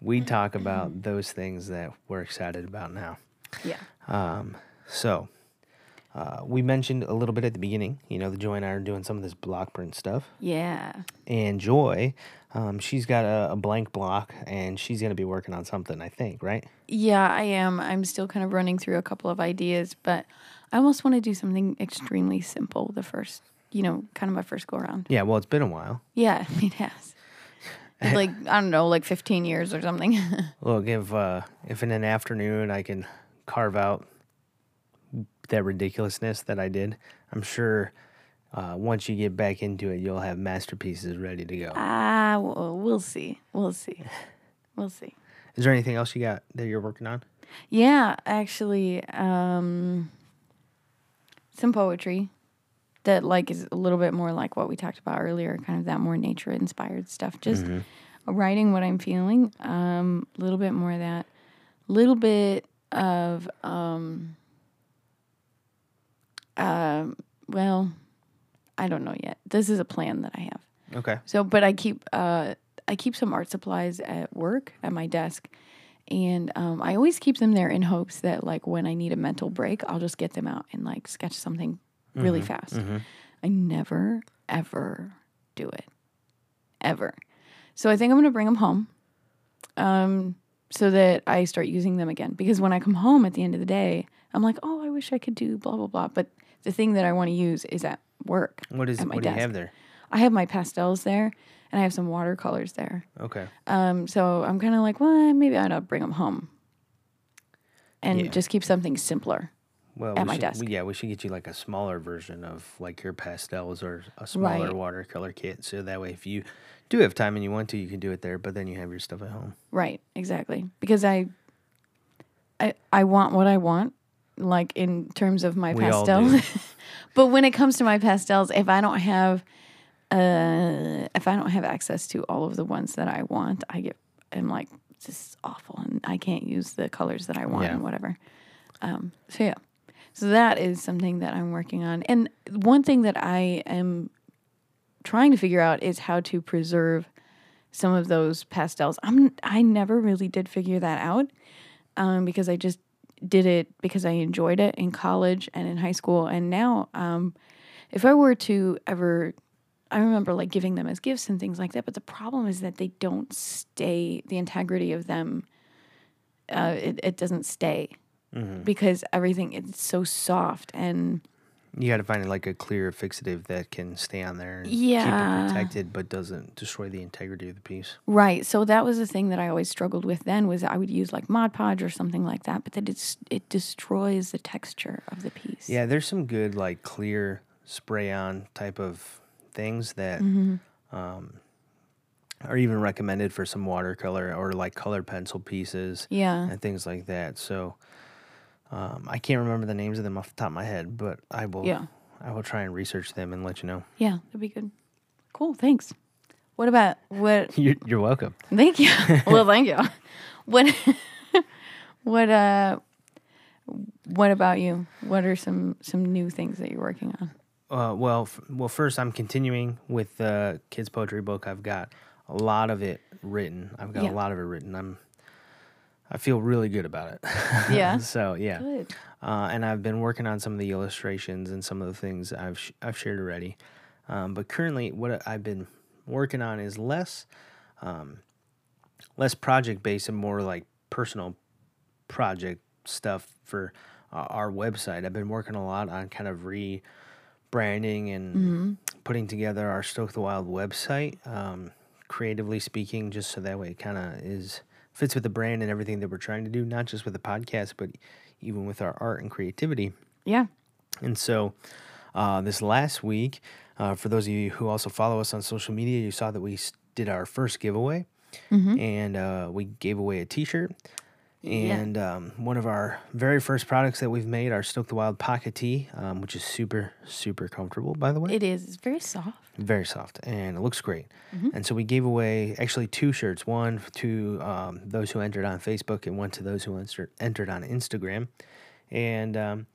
we talk about those things that we're excited about now. Yeah. Um, so, uh, we mentioned a little bit at the beginning. You know, the Joy and I are doing some of this block print stuff Yeah. and Joy, um, she's got a, a blank block and she's going to be working on something, I think, right? Yeah, I am. I'm still kind of running through a couple of ideas, but I almost want to do something extremely simple the first, you know, kind of my first go around. Yeah, well, it's been a while. Yeah, it has. It's like, I don't know, like 15 years or something. Look, if, uh, if in an afternoon I can carve out that ridiculousness that I did, I'm sure uh, once you get back into it, you'll have masterpieces ready to go. Ah, well, we'll see. We'll see. We'll see. Is there anything else you got that you're working on? Yeah, actually, um, some poetry that like is a little bit more like what we talked about earlier, kind of that more nature inspired stuff. Just writing what I'm feeling. Um, a little bit more of that. a Little bit of um, um, well, I don't know yet. This is a plan that I have. Okay. So, but I keep uh, I keep some art supplies at work at my desk, and um, I always keep them there in hopes that like when I need a mental break, I'll just get them out and like sketch something really fast. I never ever do it, ever. So I think I'm gonna bring them home, um, so that I start using them again. Because when I come home at the end of the day, I'm like, oh, I wish I could do blah blah blah. But the thing that I want to use is at work. What is at my what do you have there? I have my pastels there, and I have some watercolors there. Okay. Um, so I'm kind of like, well, maybe I ought to bring them home and Yeah. just keep something simpler. Well, At we my should, desk. yeah, we should get you like a smaller version of like your pastels or a smaller Right. watercolor kit. So that way, if you do have time and you want to, you can do it there. But then you have your stuff at home. Right, exactly. Because I, I, I want what I want, like in terms of my We do. but when it comes to my pastels, if I don't have, uh, if I don't have access to all of the ones that I want, I get, I'm like, this is awful, and I can't use the colors that I want Yeah. and whatever. Um, so yeah, so that is something that I'm working on, and one thing that I am trying to figure out is how to preserve some of those pastels. I'm I never really did figure that out um, because I just did it because I enjoyed it in college and in high school. And now, um, if I were to ever, I remember like giving them as gifts and things like that. But the problem is that they don't stay. The integrity of them, uh, it it doesn't stay because everything it's so soft and You got to find like a clear fixative that can stay on there and keep Yeah. it protected, but doesn't destroy the integrity of the piece. Right. So that was the thing that I always struggled with then was I would use like Mod Podge or something like that, but that it's it destroys the texture of the piece. Yeah, there's some good like clear spray on type of things that Mm-hmm. um, are even recommended for some watercolor or like color pencil pieces Yeah. and things like that. So um, I can't remember the names of them off the top of my head, but I will. Yeah. I will try and research them and let you know. Yeah, that'd be good. Cool. Thanks. What about what You're, you're welcome. thank you. well, thank you. What what uh what about you? What are some some new things that you're working on? Uh, well, f- well, first I'm continuing with the kids poetry book. I've got a lot of it written. I've got Yeah. a lot of it written. I'm, I feel really good about it. Yeah? so yeah, Good. uh, and I've been working on some of the illustrations and some of the things I've sh- I've shared already. Um, but currently, what I've been working on is less, um, less project based and more like personal project stuff for uh, our website. I've been working a lot on kind of rebranding and putting together our Stoke the Wild website, um, creatively speaking, just so that way it kind of is fits with the brand and everything that we're trying to do, not just with the podcast, but even with our art and creativity. Yeah. And so, uh, this last week, uh, for those of you who also follow us on social media, you saw that we did our first giveaway, and uh, we gave away a T-shirt. And um, one of our very first products that we've made, our Stoke the Wild Pocket Tee, um, which is super, super comfortable, by the way. It is. It's very soft. Very soft, and it looks great. And so we gave away actually two shirts one to um, those who entered on Facebook, and one to those who entered, entered on Instagram. And um,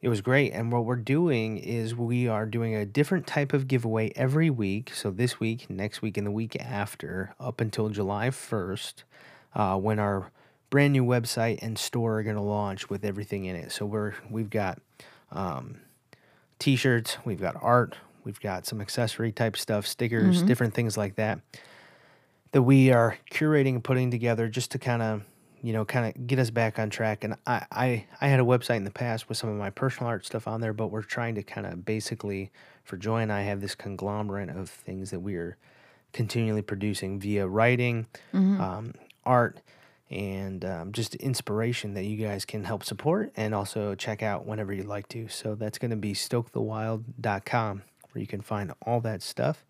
it was great. And what we're doing is we are doing a different type of giveaway every week. So this week, next week, and the week after, up until July 1st, uh, when our brand new website and store are going to launch with everything in it. So we're we've got um, t-shirts, we've got art, we've got some accessory type stuff, stickers, different things like that that we are curating and putting together just to kind of you know kind of get us back on track. And I, I i had a website in the past with some of my personal art stuff on there but we're trying to kind of basically for joy and i have this conglomerate of things that we are continually producing via writing um, art and um, just inspiration that you guys can help support and also check out whenever you'd like to. So that's going to be stokethewild.com where you can find all that stuff.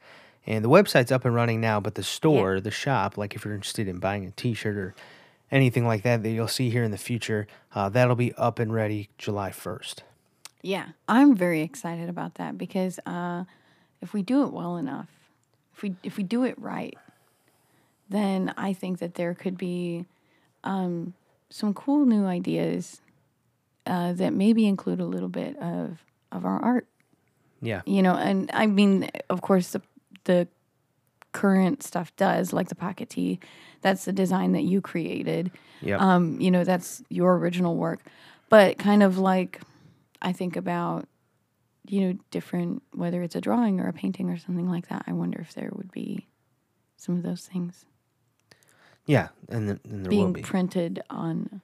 And the website's up and running now but the store the shop like if you're interested in buying a t-shirt or anything like that that you'll see here in the future uh, that'll be up and ready july 1st Yeah, I'm very excited about that because uh, if we do it well enough, if we if we do it right, then I think that there could be um, some cool new ideas uh, that maybe include a little bit of of our art. Yeah. You know, and I mean, of course, the the current stuff does, like the pocket tee. That's the design that you created. Yeah. Um, you know, that's your original work. But kind of like I think about, you know, different whether it's a drawing or a painting or something like that. I wonder if there would be some of those things yeah. And, th- and there will being be printed on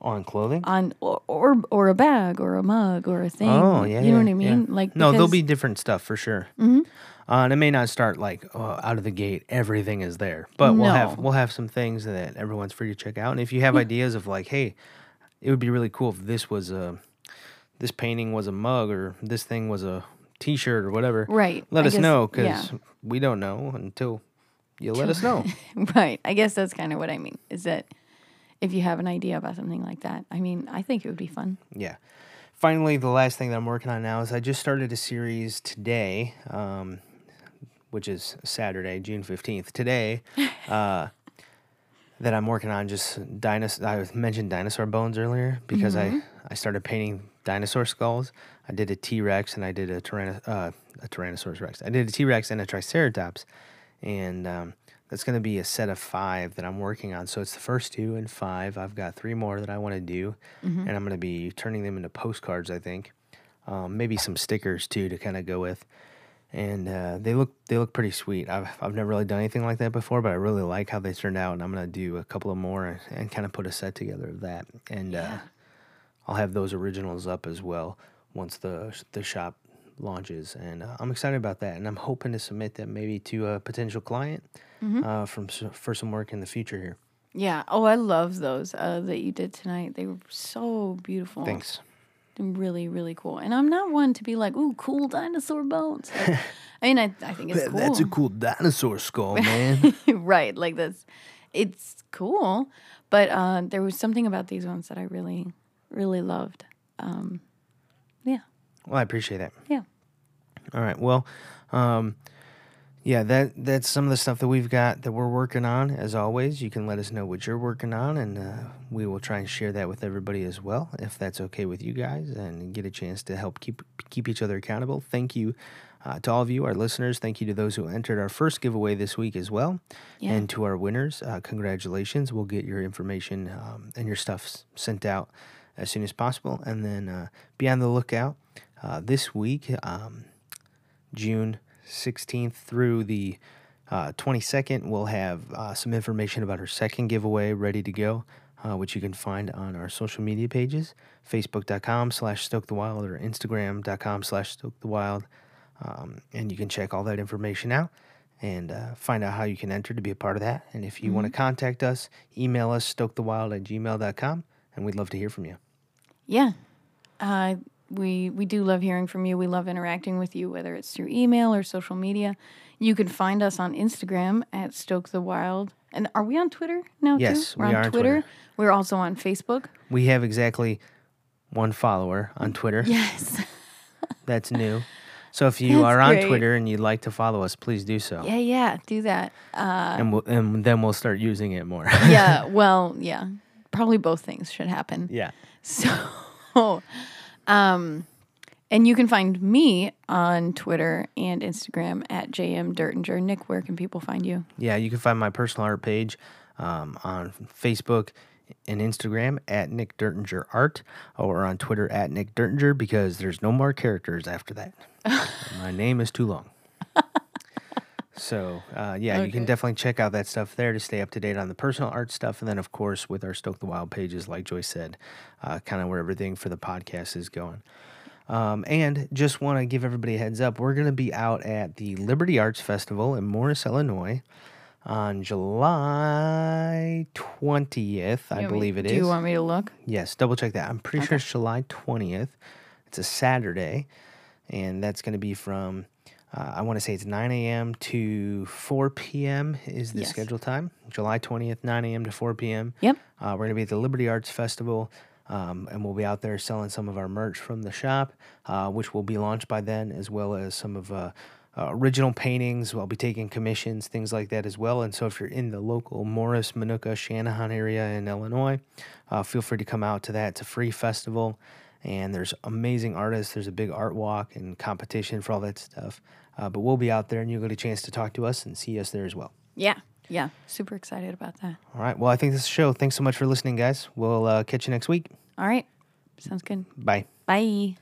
on clothing. on or, or or a bag or a mug or a thing. Oh yeah, you know yeah, what I mean? yeah. Like no, there'll because- be different stuff for sure. Mhm. Uh, and it may not start like uh, out of the gate. Everything is there, but we'll have No. we'll have some things that everyone's free to check out. And if you have ideas of like, hey, it would be really cool if this was a this painting was a mug or this thing was a T-shirt or whatever. right. Let I us guess- know yeah. because we don't know until you let us know. Right. I guess that's kind of what I mean. Is that if you have an idea about something like that, I mean, I think it would be fun. Yeah. Finally, the last thing that I'm working on now is I just started a series today, um, which is Saturday, June 15th. Today, uh, that I'm working on just dinosaur. I mentioned dinosaur bones earlier because I, I started painting dinosaur skulls. I did a T Rex and I did a, tyranno- uh, a Tyrannosaurus Rex. I did a T Rex and a Triceratops. And um, that's going to be a set of five that I'm working on. So it's the first two and five. I've got three more that I want to do. And I'm going to be turning them into postcards, I think. Um, maybe some stickers too to kind of go with. And uh, they look they look pretty sweet. I've I've never really done anything like that before, but I really like how they turned out. And I'm gonna do a couple of more and, and kind of put a set together of that. And uh, I'll have those originals up as well once the the shop launches. And uh, I'm excited about that. And I'm hoping to submit that maybe to a potential client uh, from for some work in the future here. Yeah. Oh, I love those uh, that you did tonight. They were so beautiful. Thanks. And really, really cool. And I'm not one to be like, ooh, cool dinosaur bones. Like, I mean, I, I think it's cool. That's a cool dinosaur skull, man. right. Like this. It's cool. But uh, there was something about these ones that I really, really loved. Um. Well, I appreciate that. Yeah. All right. Well, um, yeah, that that's some of the stuff that we've got that we're working on. As always, you can let us know what you're working on, and uh, we will try and share that with everybody as well, if that's okay with you guys, and get a chance to help keep keep each other accountable. Thank you uh, to all of you, our listeners. Thank you to those who entered our first giveaway this week as well, Yeah. and to our winners. Uh, congratulations! We'll get your information um, and your stuff sent out as soon as possible, and then uh, be on the lookout uh, this week. Um, June 16th through the uh, 22nd, we'll have uh, some information about our second giveaway ready to go, uh, which you can find on our social media pages, facebook.com slash stokethewild or instagram.com slash Stoke stokethewild. Um, and you can check all that information out and uh, find out how you can enter to be a part of that. And if you want to contact us, email us stokethewild at gmail.com, and we'd love to hear from you. Yeah. Uh, we we do love hearing from you. We love interacting with you, whether it's through email or social media. You can find us on Instagram at Stoke the Wild. And are we on Twitter now Yes, too? We're we on are on Twitter. Twitter. We're also on Facebook. We have exactly one follower on Twitter. Yes. That's new. So if you That's are on great. Twitter and you'd like to follow us, please do so. yeah, yeah. Do that. Uh, And, we'll, and then we'll start using it more. yeah. Well, yeah. Probably both things should happen. yeah. So, um, and you can find me on Twitter and Instagram at JM Dirtinger. Nick, where can people find you? Yeah, you can find my personal art page um, on Facebook and Instagram at Nick Dirtinger Art or on Twitter at Nick Dirtinger because there's no more characters after that. my name is too long. So, uh, yeah, you can definitely check out that stuff there to stay up to date on the personal art stuff. And then, of course, with our Stoke the Wild pages, like Joyce said, uh, kind of where everything for the podcast is going. Um, and just want to give everybody a heads up we're going to be out at the Liberty Arts Festival in Morris, Illinois on July 20th, I You want me- believe it is. Do you want me to look? Yes, double check that. I'm pretty sure it's July 20th. It's a Saturday, and that's going to be from, uh, I want to say it's 9 a.m. to 4 p.m. is the Yes. schedule time. July 20th, 9 a.m. to 4 p.m. Yep. Uh, we're going to be at the Liberty Arts Festival. Um, and we'll be out there selling some of our merch from the shop, uh, which will be launched by then, as well as some of uh, uh, original paintings. I'll be taking commissions, things like that as well. And so, if you're in the local Morris, Minooka, Channahon area in Illinois, uh, feel free to come out to that. It's a free festival, and there's amazing artists. There's a big art walk and competition for all that stuff. Uh, but we'll be out there, and you'll get a chance to talk to us and see us there as well. Yeah. Yeah. Super excited about that. All right. Well, I think this is the show. Thanks so much for listening, guys. We'll uh, catch you next week. All right. Sounds good. Bye. Bye.